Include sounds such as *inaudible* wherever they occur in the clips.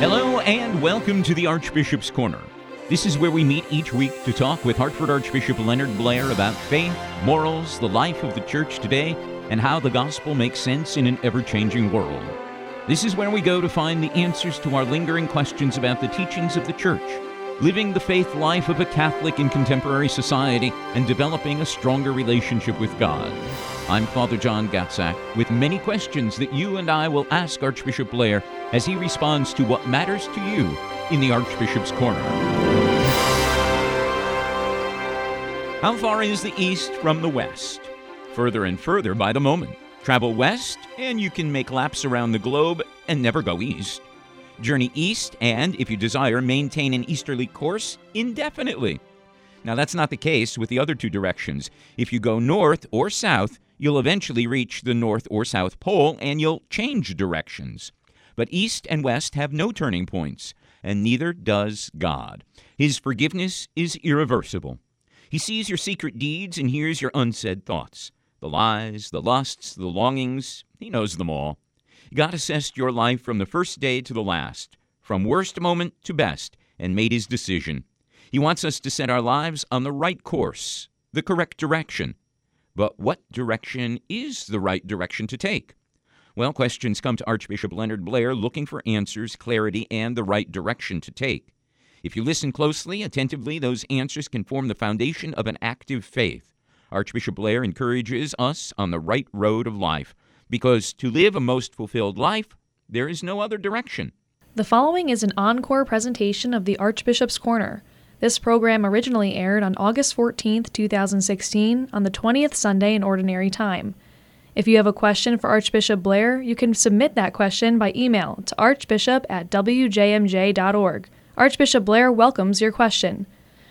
Hello and welcome to the Archbishop's Corner. This is where we meet each week to talk with Hartford Archbishop Leonard Blair about faith, morals, the life of the church today, and how the gospel makes sense in an ever changing world. This is where we go to find the answers to our lingering questions about the teachings of the church, living the faith life of a Catholic in contemporary society, and developing a stronger relationship with God. I'm Father John Gatzak with many questions that you and I will ask Archbishop Blair as he responds to what matters to you in the Archbishop's Corner. How far is the East from the West? Further and further by the moment. Travel west, and you can make laps around the globe and never go east. Journey east, and if you desire, maintain an easterly course indefinitely. Now, that's not the case with the other two directions. If you go north or south, you'll eventually reach the North or South Pole and you'll change directions. But East and West have no turning points, and neither does God. His forgiveness is irreversible. He sees your secret deeds and hears your unsaid thoughts the lies, the lusts, the longings. He knows them all. God assessed your life from the first day to the last, from worst moment to best, and made his decision. He wants us to set our lives on the right course, the correct direction, but what direction is the right direction to take? Well, questions come to Archbishop Leonard Blair looking for answers, clarity, and the right direction to take. If you listen closely, attentively, those answers can form the foundation of an active faith. Archbishop Blair encourages us on the right road of life, because to live a most fulfilled life, there is no other direction. The following is an encore presentation of the Archbishop's Corner. This program originally aired on August 14, 2016, on the 20th Sunday in Ordinary Time. If you have a question for Archbishop Blair, you can submit that question by email to archbishop at wjmj.org. Archbishop Blair welcomes your question.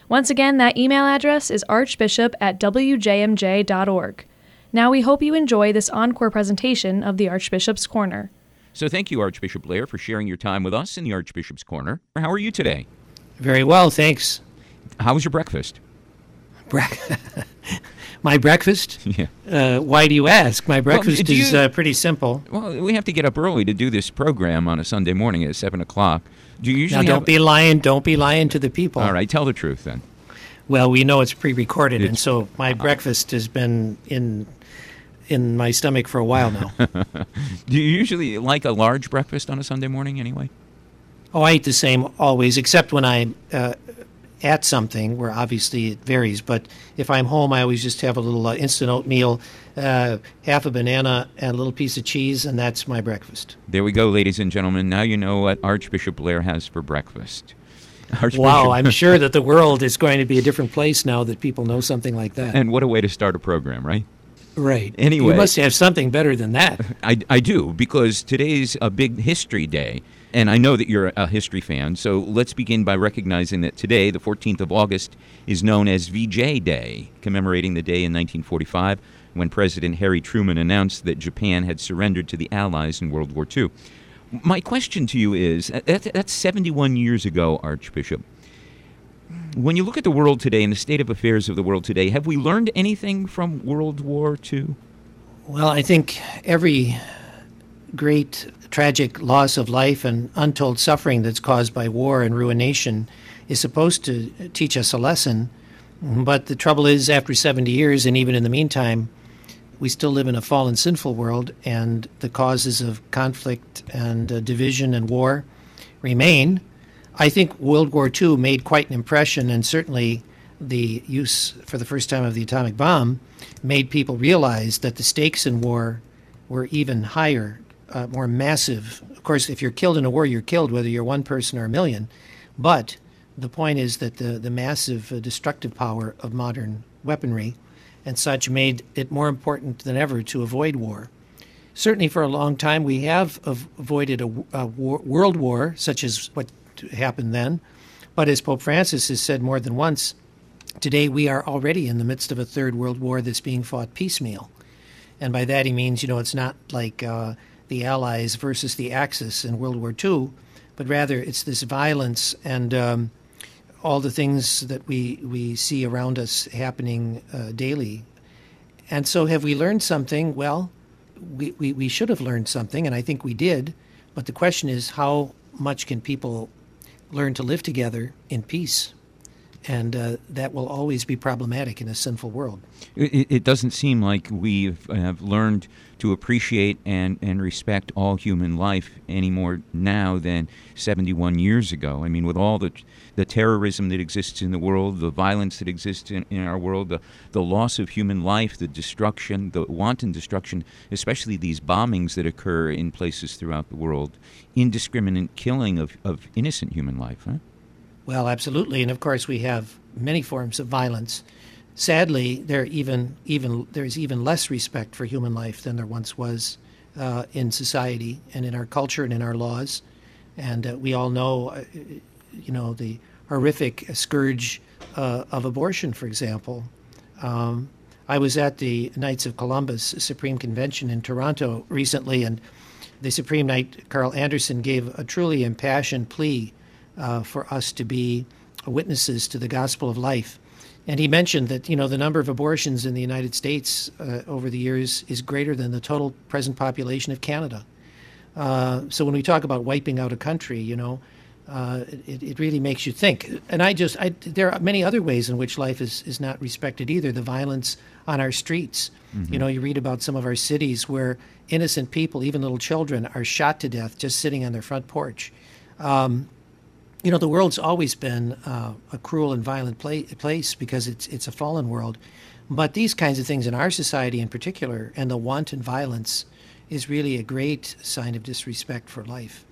Once again, that email address is archbishop at wjmj.org. Now we hope you enjoy this encore presentation of the Archbishop's Corner. So thank you, Archbishop Blair, for sharing your time with us in the Archbishop's Corner. How are you today? Very well, thanks. How was your breakfast? *laughs* My breakfast? *laughs* Yeah. Uh, why do you ask? My breakfast you- is uh, pretty simple. Well, we have to get up early to do this program on a Sunday morning at 7 o'clock. Do you usually? Now, don't have... be lying. Don't be lying to the people. All right, tell the truth then. Well, we know it's pre-recorded, and so my breakfast has been in in my stomach for a while now. *laughs* Do you usually like a large breakfast on a Sunday morning anyway? oh, I eat the same always, except when I'm uh, at something where obviously it varies. But if I'm home, I always just have a little uh, instant oatmeal, uh, half a banana, and a little piece of cheese, and that's my breakfast. There we go, ladies and gentlemen. Now you know what Archbishop Blair has for breakfast. Archbishop, Wow, I'm sure that the world is going to be a different place now that people know something like that. and what a way to start a program, right? Right. Anyway. you must have something better than that. *laughs* I, I do, because today's a big history day. And I know that you're a history fan, so let's begin by recognizing that today, the 14th of August, is known as VJ Day, commemorating the day in 1945 when President Harry Truman announced that Japan had surrendered to the Allies in World War II. My question to you is that, that's 71 years ago, Archbishop. When you look at the world today and the state of affairs of the world today, have we learned anything from World War II? Well, I think every great tragic loss of life and untold suffering that's caused by war and ruination is supposed to teach us a lesson. But the trouble is, after 70 years, and even in the meantime, we still live in a fallen, sinful world, and the causes of conflict and uh, division and war remain. I think World War II made quite an impression, and certainly the use for the first time of the atomic bomb made people realize that the stakes in war were even higher, uh, more massive. Of course, if you're killed in a war, you're killed, whether you're one person or a million. But the point is that the, the massive uh, destructive power of modern weaponry and such made it more important than ever to avoid war. Certainly, for a long time, we have av- avoided a, a war, world war, such as what happened then. But as Pope Francis has said more than once, today we are already in the midst of a third world war that's being fought piecemeal. And by that he means, you know, it's not like uh, the Allies versus the Axis in World War II, but rather it's this violence and um, all the things that we, we see around us happening uh, daily. And so, have we learned something? Well, we, we, we should have learned something, and I think we did. But the question is, how much can people learn to live together in peace? And uh, that will always be problematic in a sinful world. It, it doesn't seem like we have learned to appreciate and, and respect all human life any more now than 71 years ago. I mean, with all the, the terrorism that exists in the world, the violence that exists in, in our world, the, the loss of human life, the destruction, the wanton destruction, especially these bombings that occur in places throughout the world, indiscriminate killing of, of innocent human life. Huh? Well, absolutely. And of course, we have many forms of violence sadly, there even even there's even less respect for human life than there once was uh, in society and in our culture and in our laws. And uh, we all know, uh, you know, the horrific scourge uh, of abortion, for example. Um, I was at the Knights of Columbus Supreme Convention in Toronto recently, and the Supreme Knight Carl Anderson gave a truly impassioned plea uh, for us to be witnesses to the gospel of life and he mentioned that you know the number of abortions in the United States uh, over the years is greater than the total present population of Canada. Uh, so when we talk about wiping out a country, you know, uh, it, it really makes you think. And I just, I, there are many other ways in which life is, is not respected either. The violence on our streets. Mm-hmm. You know, you read about some of our cities where innocent people, even little children, are shot to death just sitting on their front porch. Um, you know, the world's always been uh, a cruel and violent play, place because it's it's a fallen world. But these kinds of things in our society, in particular, and the wanton violence, is really a great sign of disrespect for life.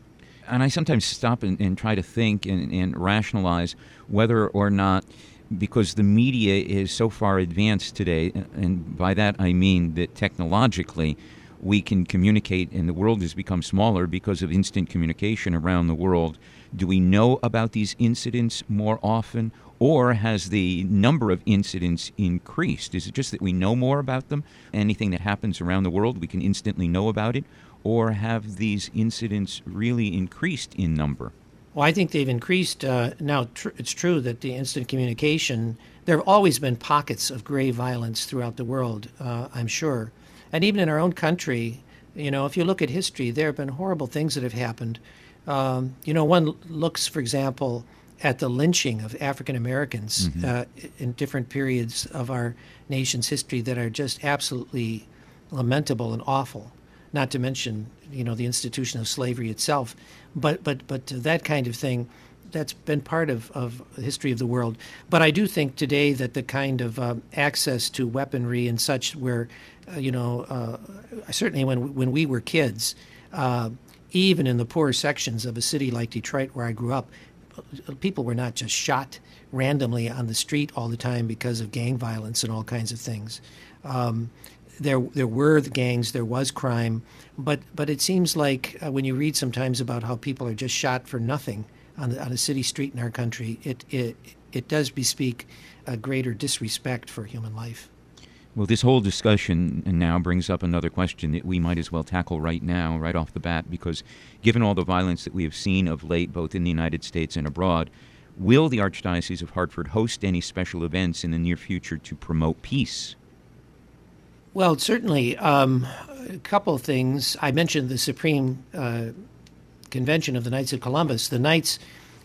And I sometimes stop and, and try to think and, and rationalize whether or not because the media is so far advanced today, and by that I mean that technologically we can communicate, and the world has become smaller because of instant communication around the world. Do we know about these incidents more often, or has the number of incidents increased? Is it just that we know more about them? Anything that happens around the world, we can instantly know about it? Or have these incidents really increased in number? Well, I think they've increased. Uh, now, tr- it's true that the instant communication, there have always been pockets of grave violence throughout the world, uh, I'm sure. And even in our own country, you know, if you look at history, there have been horrible things that have happened. Um, you know, one looks, for example, at the lynching of African Americans mm-hmm. uh, in different periods of our nation's history that are just absolutely lamentable and awful. Not to mention, you know, the institution of slavery itself. But but but that kind of thing, that's been part of, of the history of the world. But I do think today that the kind of uh, access to weaponry and such, where, uh, you know, uh, certainly when when we were kids uh, even in the poorer sections of a city like Detroit, where I grew up, people were not just shot randomly on the street all the time because of gang violence and all kinds of things. Um, there, there were the gangs, there was crime, but but it seems like uh, when you read sometimes about how people are just shot for nothing on, the, on a city street in our country, it it it does bespeak a greater disrespect for human life. Well, this whole discussion now brings up another question that we might as well tackle right now, right off the bat, because given all the violence that we have seen of late, both in the United States and abroad, will the Archdiocese of Hartford host any special events in the near future to promote peace? Well, certainly. Um, a couple of things. I mentioned the Supreme uh, Convention of the Knights of Columbus. The Knights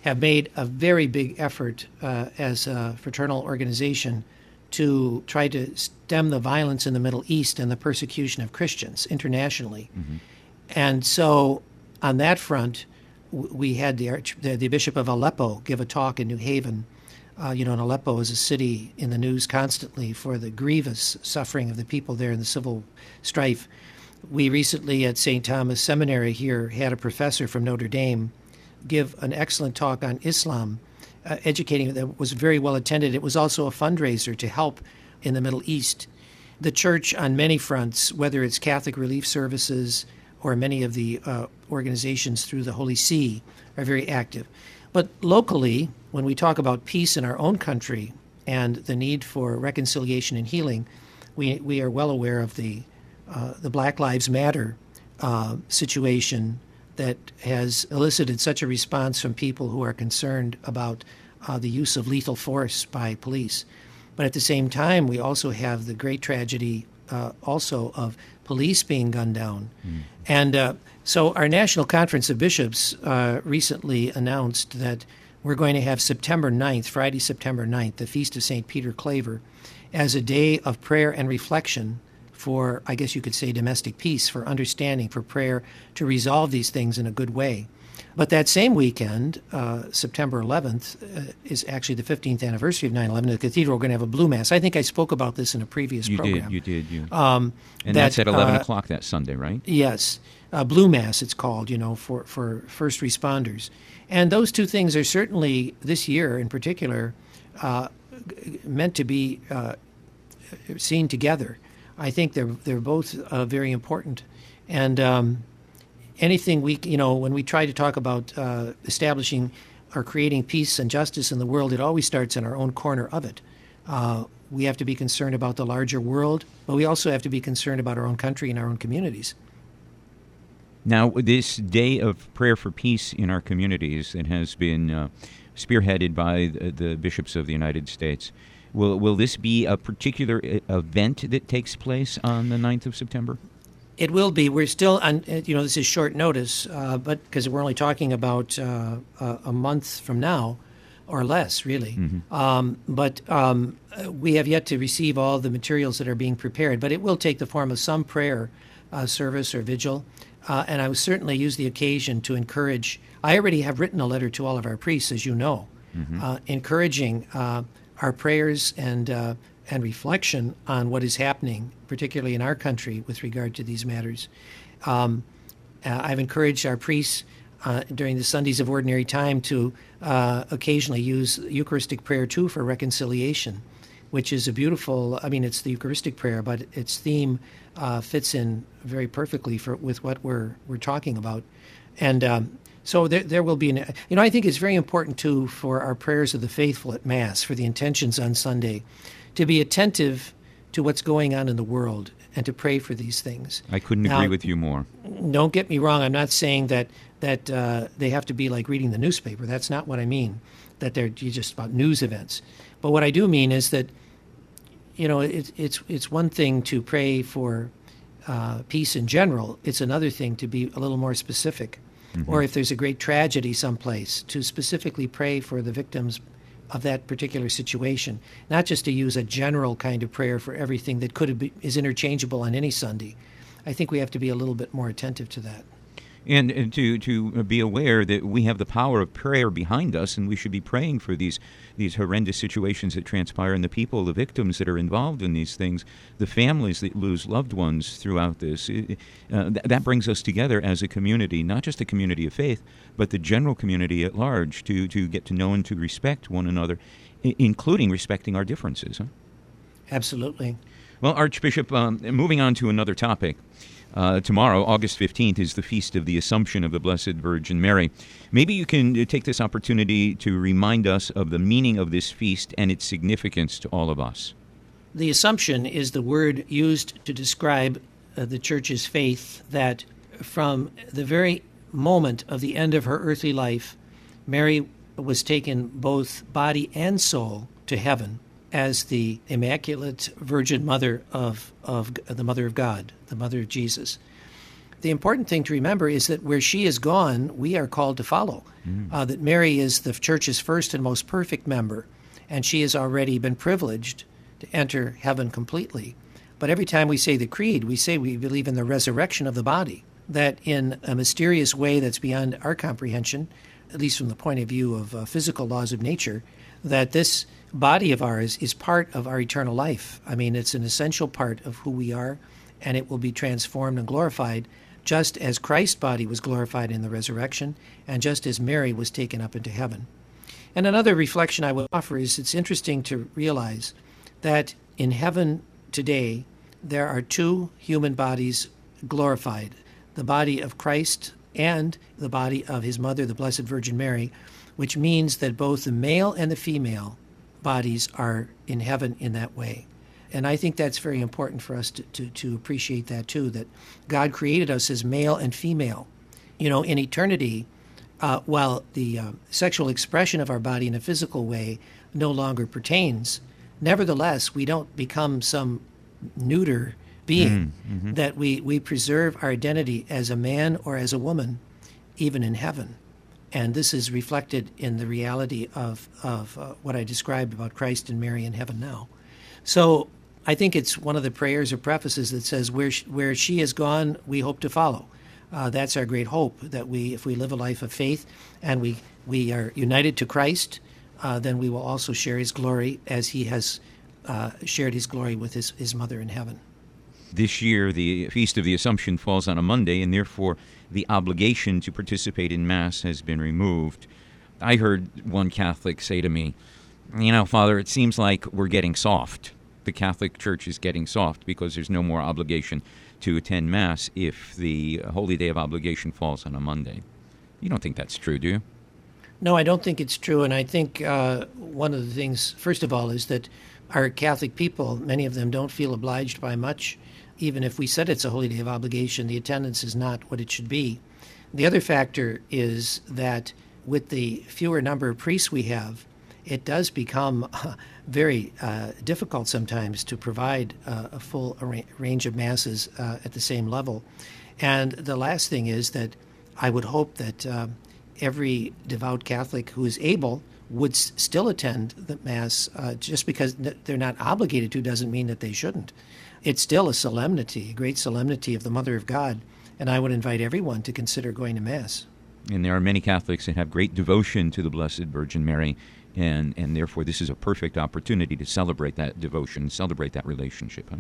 have made a very big effort uh, as a fraternal organization to try to stem the violence in the Middle East and the persecution of Christians internationally. Mm-hmm. And so, on that front, we had the, Arch- the, the, Bishop of Aleppo give a talk in New Haven. Uh, you know, and Aleppo is a city in the news constantly for the grievous suffering of the people there in the civil strife. We recently at St. Thomas Seminary here had a professor from Notre Dame give an excellent talk on Islam uh, educating that was very well attended. It was also a fundraiser to help in the Middle East. The church, on many fronts, whether it's Catholic Relief Services or many of the uh, organizations through the Holy See, are very active. But locally, when we talk about peace in our own country and the need for reconciliation and healing, we, we are well aware of the, uh, the Black Lives Matter uh, situation that has elicited such a response from people who are concerned about uh, the use of lethal force by police. But at the same time, we also have the great tragedy uh, also of police being gunned down. Mm. And uh, so our National Conference of Bishops uh, recently announced that we're going to have September 9th, Friday, September 9th, the Feast of St. Peter Claver, as a day of prayer and reflection for, I guess you could say, domestic peace, for understanding, for prayer to resolve these things in a good way. But that same weekend, uh, September 11th, uh, is actually the 15th anniversary of 9 11. The cathedral are going to have a blue mass. I think I spoke about this in a previous you program. You did, you did. Um, and that, that's at 11 uh, o'clock that Sunday, right? Yes. blue mass, it's called, you know, for, for first responders. And those two things are certainly, this year in particular, uh, meant to be uh, seen together. I think they're, they're both uh, very important. And um, anything we, you know, when we try to talk about uh, establishing or creating peace and justice in the world, it always starts in our own corner of it. Uh, we have to be concerned about the larger world, but we also have to be concerned about our own country and our own communities. Now, this day of prayer for peace in our communities that has been uh, spearheaded by the, the, bishops of the United States, will, will this be a particular uh, event that takes place on the 9th of September? It will be. We're still on, uh, you know, this is short notice, uh, but because we're only talking about uh, a month from now or less, really. Mm-hmm. Um, but um, we have yet to receive all the materials that are being prepared, but it will take the form of some prayer uh, service or vigil. Uh, and I will certainly use the occasion to encourage. I already have written a letter to all of our priests, as you know, mm-hmm. Uh, encouraging our prayers and and reflection on what is happening, particularly in our country, with regard to these matters. Um, uh, I've encouraged our priests uh, during the Sundays of Ordinary Time to uh, occasionally use Eucharistic prayer two for reconciliation, which is a beautiful. I mean, it's the Eucharistic prayer, but its theme uh, fits in very perfectly for with what we're we're talking about, and. Um, so there, there will be an, you know, I think it's very important too for our prayers of the faithful at Mass, for the intentions on Sunday, to be attentive to what's going on in the world and to pray for these things. I couldn't now, agree with you more. Don't get me wrong. I'm not saying that that uh, they have to be like reading the newspaper. That's not what I mean. That they're just about news events. But what I do mean is that you know it, it's it's one thing to pray for uh, peace in general. It's another thing to be a little more specific. Mm-hmm. Or if there's a great tragedy someplace, to specifically pray for the victims of that particular situation, not just to use a general kind of prayer for everything that could be, is interchangeable on any Sunday. I think we have to be a little bit more attentive to that and, and to to be aware that we have the power of prayer behind us, and we should be praying for these these horrendous situations that transpire, and the people, the victims that are involved in these things, the families that lose loved ones throughout this. Uh, th- that brings us together as a community, not just a community of faith, but the general community at large, to to get to know and to respect one another, I- including respecting our differences. Huh? Absolutely. Well, Archbishop, um, moving on to another topic. Uh, tomorrow, August 15th, is the feast of the Assumption of the Blessed Virgin Mary. Maybe you can uh, take this opportunity to remind us of the meaning of this feast and its significance to all of us. The Assumption is the word used to describe uh, the Church's faith that from the very moment of the end of her earthly life, Mary was taken both body and soul to heaven as the Immaculate Virgin Mother of, of the Mother of God, the Mother of Jesus. The important thing to remember is that where she is gone, we are called to follow. Mm. Uh, that Mary is the Church's first and most perfect member, and she has already been privileged to enter heaven completely. But every time we say the Creed, we say we believe in the resurrection of the body, that in a mysterious way that's beyond our comprehension, at least from the point of view of uh, physical laws of nature, that this body of ours is part of our eternal life. I mean, it's an essential part of who we are, and it will be transformed and glorified just as Christ's body was glorified in the resurrection, and just as Mary was taken up into heaven. And another reflection I would offer is it's interesting to realize that in heaven today, there are two human bodies glorified the body of Christ and the body of his mother, the Blessed Virgin Mary, which means that both the male and the female bodies are in heaven in that way. And I think that's very important for us to, to, to appreciate that too, that God created us as male and female. You know, in eternity, uh, while the uh, sexual expression of our body in a physical way no longer pertains, nevertheless, we don't become some neuter being, mm-hmm. that we, we preserve our identity as a man or as a woman, even in heaven. And this is reflected in the reality of, of uh, what I described about Christ and Mary in heaven now. So I think it's one of the prayers or prefaces that says, Where she, where she has gone, we hope to follow. Uh, that's our great hope that we, if we live a life of faith and we, we are united to Christ, uh, then we will also share his glory as he has uh, shared his glory with his, his mother in heaven. This year, the Feast of the Assumption falls on a Monday, and therefore the obligation to participate in Mass has been removed. I heard one Catholic say to me, You know, Father, it seems like we're getting soft. The Catholic Church is getting soft because there's no more obligation to attend Mass if the holy day of obligation falls on a Monday. You don't think that's true, do you? No, I don't think it's true. And I think uh, one of the things, first of all, is that our Catholic people, many of them don't feel obliged by much even if we said it's a holy day of obligation, the attendance is not what it should be. The other factor is that with the fewer number of priests we have, it does become *laughs* very uh, difficult sometimes to provide uh, a full range of masses uh, at the same level. And the last thing is that I would hope that uh, every devout Catholic who is able would s- still attend the Mass. Uh, just because they're not obligated to doesn't mean that they shouldn't it's still a solemnity, a great solemnity of the Mother of God. And I would invite everyone to consider going to Mass. And there are many Catholics that have great devotion to the Blessed Virgin Mary, and, and therefore this is a perfect opportunity to celebrate that devotion, celebrate that relationship. Huh?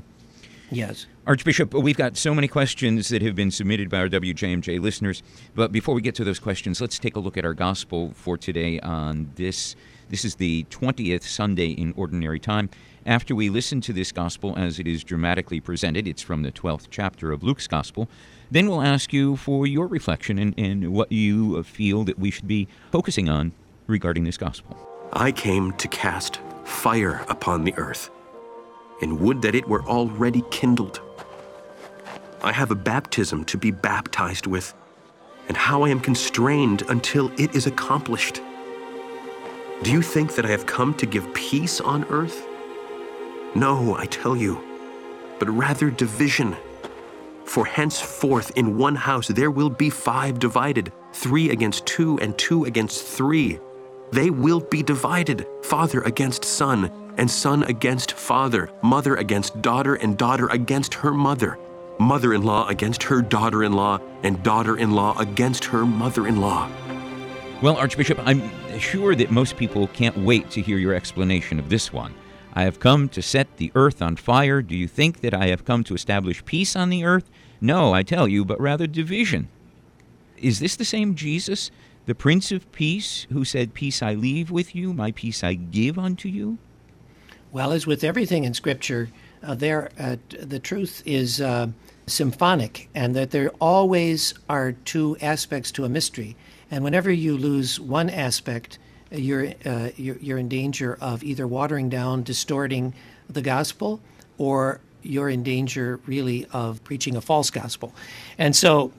Yes. Archbishop, we've got so many questions that have been submitted by our WJMJ listeners. But before we get to those questions, let's take a look at our gospel for today on this. This is the 20th Sunday in Ordinary Time. After we listen to this gospel as it is dramatically presented, it's from the 12th chapter of Luke's gospel, then we'll ask you for your reflection and, and what you feel that we should be focusing on regarding this gospel. I came to cast fire upon the earth, and would that it were already kindled. I have a baptism to be baptized with, and how I am constrained until it is accomplished. Do you think that I have come to give peace on earth? No, I tell you, but rather division. For henceforth in one house there will be five divided, three against two, and two against three. They will be divided, father against son, and son against father, mother against daughter, and daughter against her mother, mother in law against her daughter in law, and daughter in law against her mother in law. Well, Archbishop, I'm sure that most people can't wait to hear your explanation of this one. I have come to set the earth on fire. Do you think that I have come to establish peace on the earth? No, I tell you, but rather division. Is this the same Jesus, the Prince of Peace, who said, Peace I leave with you, my peace I give unto you? Well, as with everything in Scripture, uh, there uh, the truth is uh, symphonic, and that there always are two aspects to a mystery. And whenever you lose one aspect, you're, uh, you're, you're in danger of either watering down, distorting the gospel, or you're in danger really of preaching a false gospel. And so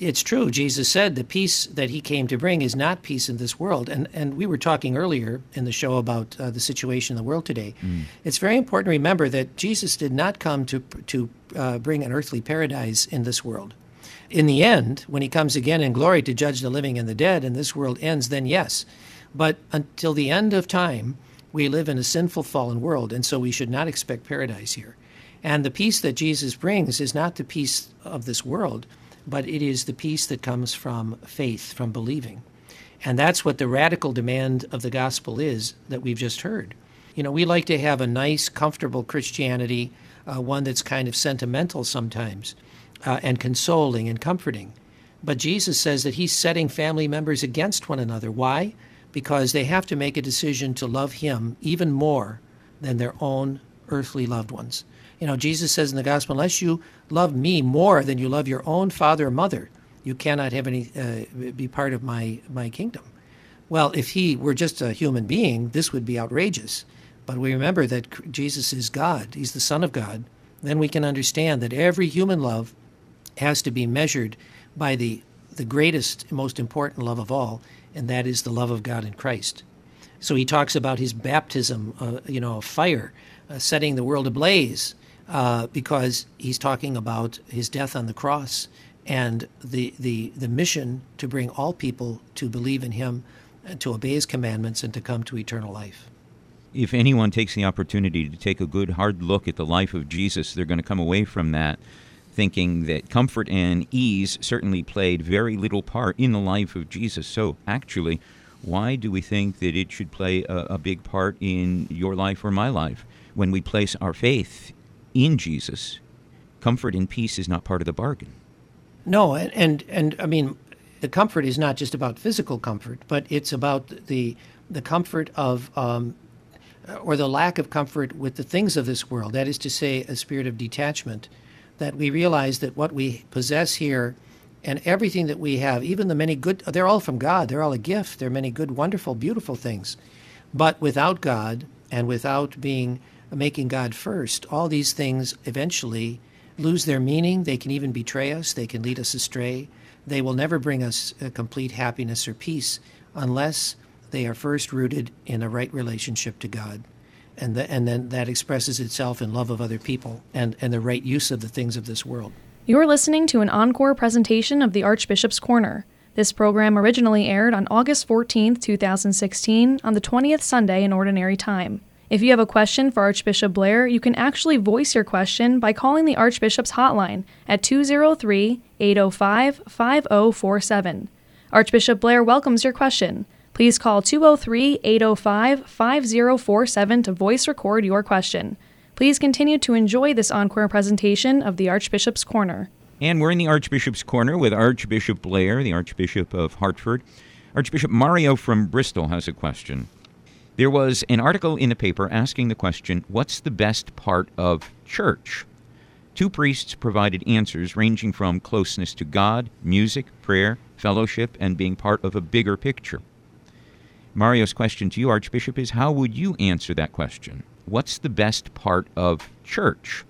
it's true. Jesus said the peace that he came to bring is not peace in this world. And, and we were talking earlier in the show about uh, the situation in the world today. Mm. It's very important to remember that Jesus did not come to, to uh, bring an earthly paradise in this world. In the end, when he comes again in glory to judge the living and the dead, and this world ends, then yes, but until the end of time, we live in a sinful, fallen world, and so we should not expect paradise here. And the peace that Jesus brings is not the peace of this world, but it is the peace that comes from faith, from believing. And that's what the radical demand of the gospel is that we've just heard. You know, we like to have a nice, comfortable Christianity, uh, one that's kind of sentimental sometimes, uh, and consoling and comforting. But Jesus says that he's setting family members against one another. Why? because they have to make a decision to love Him even more than their own earthly loved ones. You know, Jesus says in the gospel, unless you love me more than you love your own father or mother, you cannot have any uh, be part of my my kingdom. Well, if he were just a human being, this would be outrageous. But we remember that Jesus is God; He's the Son of God. Then we can understand that every human love has to be measured by the the greatest, most important love of all, and that is the love of God in Christ. So he talks about his baptism, uh, you know, of fire, uh, setting the world ablaze, uh, because he's talking about his death on the cross and the, the, the mission to bring all people to believe in him, and to obey his commandments, and to come to eternal life. If anyone takes the opportunity to take a good hard look at the life of Jesus, they're going to come away from that thinking that comfort and ease certainly played very little part in the life of Jesus. So, actually, why do we think that it should play a, a big part in your life or my life? When we place our faith in Jesus, comfort and peace is not part of the bargain. No, and, and, and I mean, the comfort is not just about physical comfort, but it's about the the comfort of um, or the lack of comfort with the things of this world. That is to say, a spirit of detachment. That we realize that what we possess here and everything that we have, even the many good, they're all from God. They're all a gift. They're many good, wonderful, beautiful things. But without God and without being making God first, all these things eventually lose their meaning. They can even betray us, they can lead us astray. They will never bring us uh, complete happiness or peace unless they are first rooted in a right relationship to God. And, the, and then that expresses itself in love of other people and, and the right use of the things of this world. You're listening to an encore presentation of the Archbishop's Corner. This program originally aired on August 14, 2016, on the 20th Sunday in Ordinary Time. If you have a question for Archbishop Blair, you can actually voice your question by calling the Archbishop's hotline at 203 805 5047. Archbishop Blair welcomes your question. Please call 203 805 5047 to voice record your question. Please continue to enjoy this encore presentation of the Archbishop's Corner. And we're in the Archbishop's Corner with Archbishop Blair, the Archbishop of Hartford. Archbishop Mario from Bristol has a question. There was an article in the paper asking the question what's the best part of church? Two priests provided answers ranging from closeness to God, music, prayer, fellowship, and being part of a bigger picture. Mario's question to you, Archbishop, is how would you answer that question? What's the best part of church?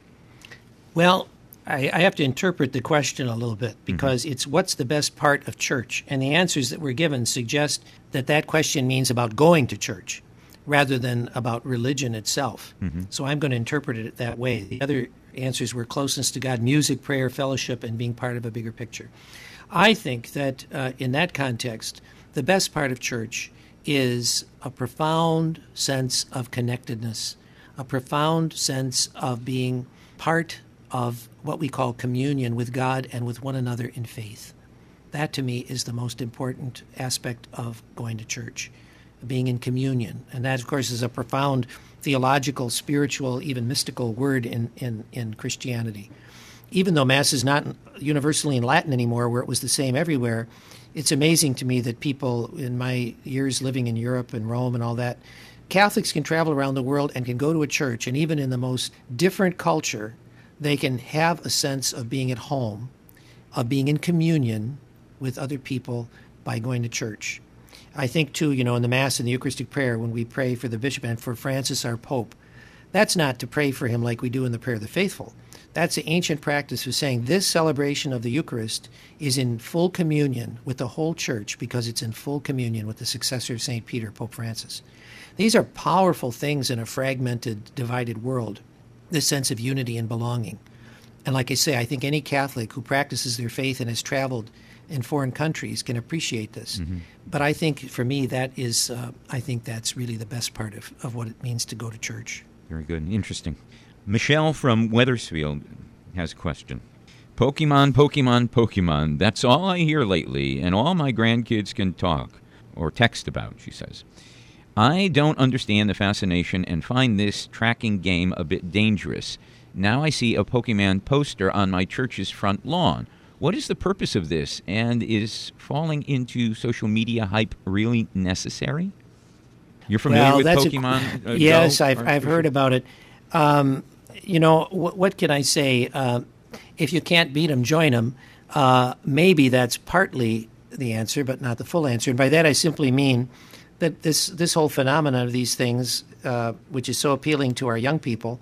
Well, I, I have to interpret the question a little bit because mm-hmm. it's what's the best part of church? And the answers that were given suggest that that question means about going to church rather than about religion itself. Mm-hmm. So I'm going to interpret it that way. The other answers were closeness to God, music, prayer, fellowship, and being part of a bigger picture. I think that uh, in that context, the best part of church is a profound sense of connectedness, a profound sense of being part of what we call communion with God and with one another in faith. That to me is the most important aspect of going to church being in communion. And that, of course, is a profound theological, spiritual, even mystical word in, in, in Christianity. Even though Mass is not universally in Latin anymore, where it was the same everywhere, it's amazing to me that people in my years living in Europe and Rome and all that, Catholics can travel around the world and can go to a church, and even in the most different culture, they can have a sense of being at home, of being in communion with other people by going to church. I think, too, you know, in the Mass and the Eucharistic prayer, when we pray for the bishop and for Francis, our Pope, that's not to pray for him like we do in the prayer of the faithful. That's the ancient practice of saying this celebration of the Eucharist is in full communion with the whole church because it's in full communion with the successor of St. Peter, Pope Francis. These are powerful things in a fragmented, divided world, this sense of unity and belonging. And like I say, I think any Catholic who practices their faith and has traveled in foreign countries can appreciate this. Mm-hmm. But I think for me, that is, uh, I think that's really the best part of, of what it means to go to church. Very good. Interesting. Michelle from Wethersfield has a question. Pokemon, Pokemon, Pokemon. That's all I hear lately, and all my grandkids can talk or text about, she says. I don't understand the fascination and find this tracking game a bit dangerous. Now I see a Pokemon poster on my church's front lawn. What is the purpose of this? And is falling into social media hype really necessary? You're familiar well, with Pokemon? A, uh, *laughs* yes, Go, I've, I've heard about it. Um, you know, wh- what can I say? Uh, if you can't beat them, join them. Uh, maybe that's partly the answer, but not the full answer. And by that, I simply mean that this this whole phenomenon of these things, uh, which is so appealing to our young people,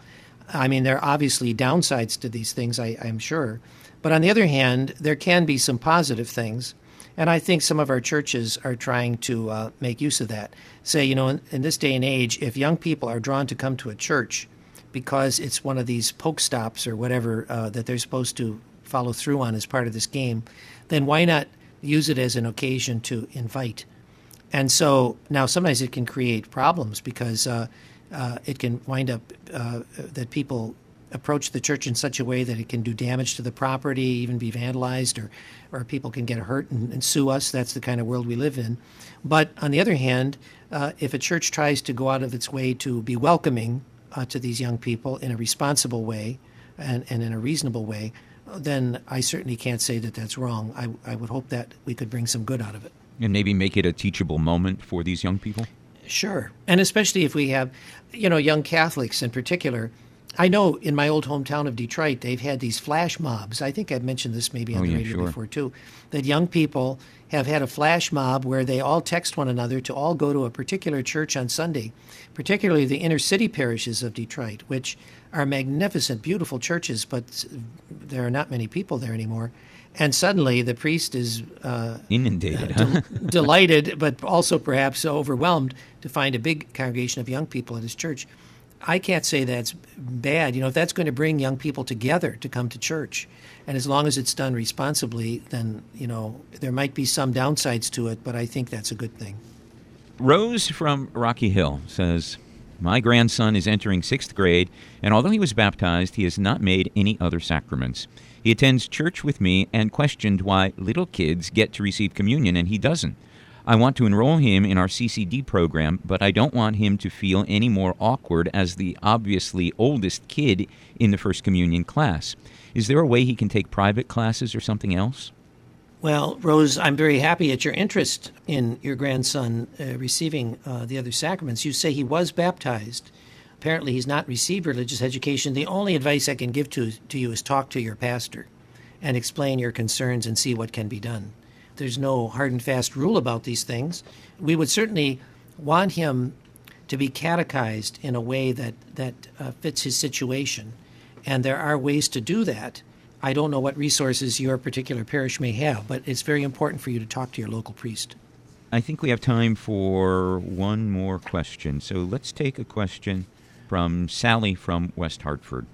I mean, there are obviously downsides to these things. I, I'm sure, but on the other hand, there can be some positive things. And I think some of our churches are trying to uh, make use of that. Say, you know, in, in, this day and age, if young people are drawn to come to a church because it's one of these poke stops or whatever uh, that they're supposed to follow through on as part of this game, then why not use it as an occasion to invite? And so now sometimes it can create problems because uh, uh, it can wind up uh, that people approach the church in such a way that it can do damage to the property, even be vandalized, or, or people can get hurt and, and sue us. That's the kind of world we live in. But on the other hand, uh, if a church tries to go out of its way to be welcoming uh, to these young people in a responsible way and, and in a reasonable way, then I certainly can't say that that's wrong. I, I would hope that we could bring some good out of it. And maybe make it a teachable moment for these young people? Sure. And especially if we have, you know, young Catholics in particular. I know in my old hometown of Detroit, they've had these flash mobs. I think I've mentioned this maybe on oh, the yeah, radio sure. before too. That young people have had a flash mob where they all text one another to all go to a particular church on Sunday, particularly the inner city parishes of Detroit, which are magnificent, beautiful churches, but there are not many people there anymore. And suddenly the priest is uh, inundated, uh, huh? *laughs* delighted, but also perhaps overwhelmed to find a big congregation of young people at his church. I can't say that's bad. You know, if that's going to bring young people together to come to church, and as long as it's done responsibly, then, you know, there might be some downsides to it, but I think that's a good thing. Rose from Rocky Hill says, My grandson is entering sixth grade, and although he was baptized, he has not made any other sacraments. He attends church with me and questioned why little kids get to receive communion and he doesn't. I want to enroll him in our CCD program, but I don't want him to feel any more awkward as the obviously oldest kid in the First Communion class. Is there a way he can take private classes or something else? Well, Rose, I'm very happy at your interest in your grandson uh, receiving uh, the other sacraments. You say he was baptized. Apparently, he's not received religious education. The only advice I can give to, to you is talk to your pastor and explain your concerns and see what can be done. There's no hard and fast rule about these things. We would certainly want him to be catechized in a way that, that uh, fits his situation. And there are ways to do that. I don't know what resources your particular parish may have, but it's very important for you to talk to your local priest. I think we have time for one more question. So let's take a question from Sally from West Hartford.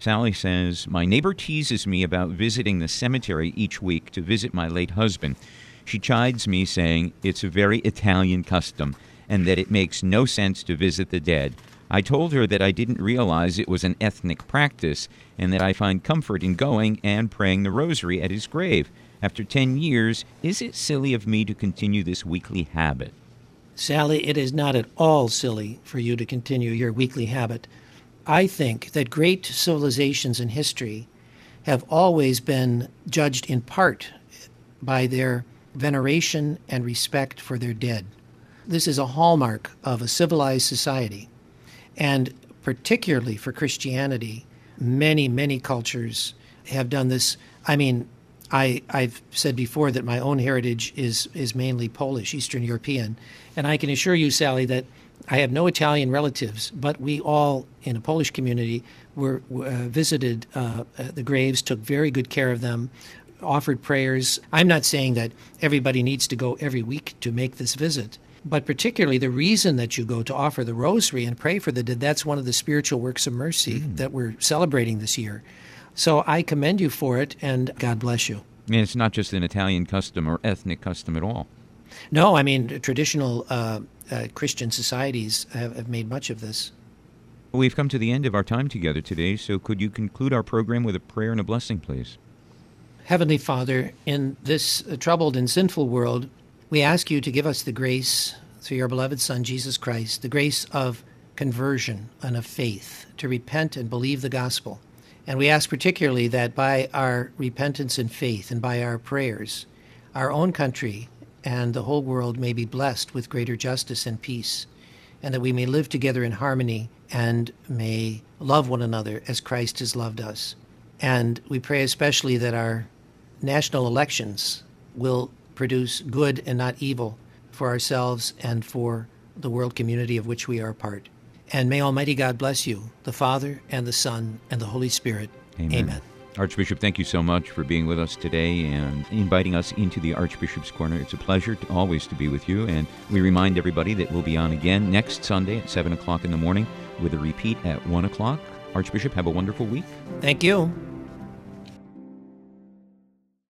Sally says, My neighbor teases me about visiting the cemetery each week to visit my late husband. She chides me, saying it's a very Italian custom and that it makes no sense to visit the dead. I told her that I didn't realize it was an ethnic practice and that I find comfort in going and praying the rosary at his grave. After 10 years, is it silly of me to continue this weekly habit? Sally, it is not at all silly for you to continue your weekly habit. I think that great civilizations in history have always been judged in part by their veneration and respect for their dead. This is a hallmark of a civilized society. And particularly for Christianity, many, many cultures have done this. I mean, I, I've said before that my own heritage is, is mainly Polish, Eastern European. And I can assure you, Sally, that I have no Italian relatives, but we all in a Polish community were, uh, visited uh, the graves, took very good care of them, offered prayers. I'm not saying that everybody needs to go every week to make this visit, but particularly the reason that you go to offer the rosary and pray for the dead, that's one of the spiritual works of mercy mm. that we're celebrating this year. So I commend you for it, and God bless you. And it's not just an Italian custom or ethnic custom at all. No, I mean, traditional uh, uh, Christian societies have, have made much of this. We've come to the end of our time together today, so could you conclude our program with a prayer and a blessing, please? Heavenly Father, in this uh, troubled and sinful world, we ask you to give us the grace through your beloved Son, Jesus Christ, the grace of conversion and of faith, to repent and believe the gospel. And we ask particularly that by our repentance and faith and by our prayers, our own country and the whole world may be blessed with greater justice and peace, and that we may live together in harmony and may love one another as Christ has loved us. And we pray especially that our national elections will produce good and not evil for ourselves and for the world community of which we are a part. And may Almighty God bless you, the Father, and the Son, and the Holy Spirit. Amen. Amen. Archbishop, thank you so much for being with us today and inviting us into the Archbishop's Corner. It's a pleasure to, always to be with you. And we remind everybody that we'll be on again next Sunday at 7 o'clock in the morning with a repeat at 1 o'clock. Archbishop, have a wonderful week. Thank you.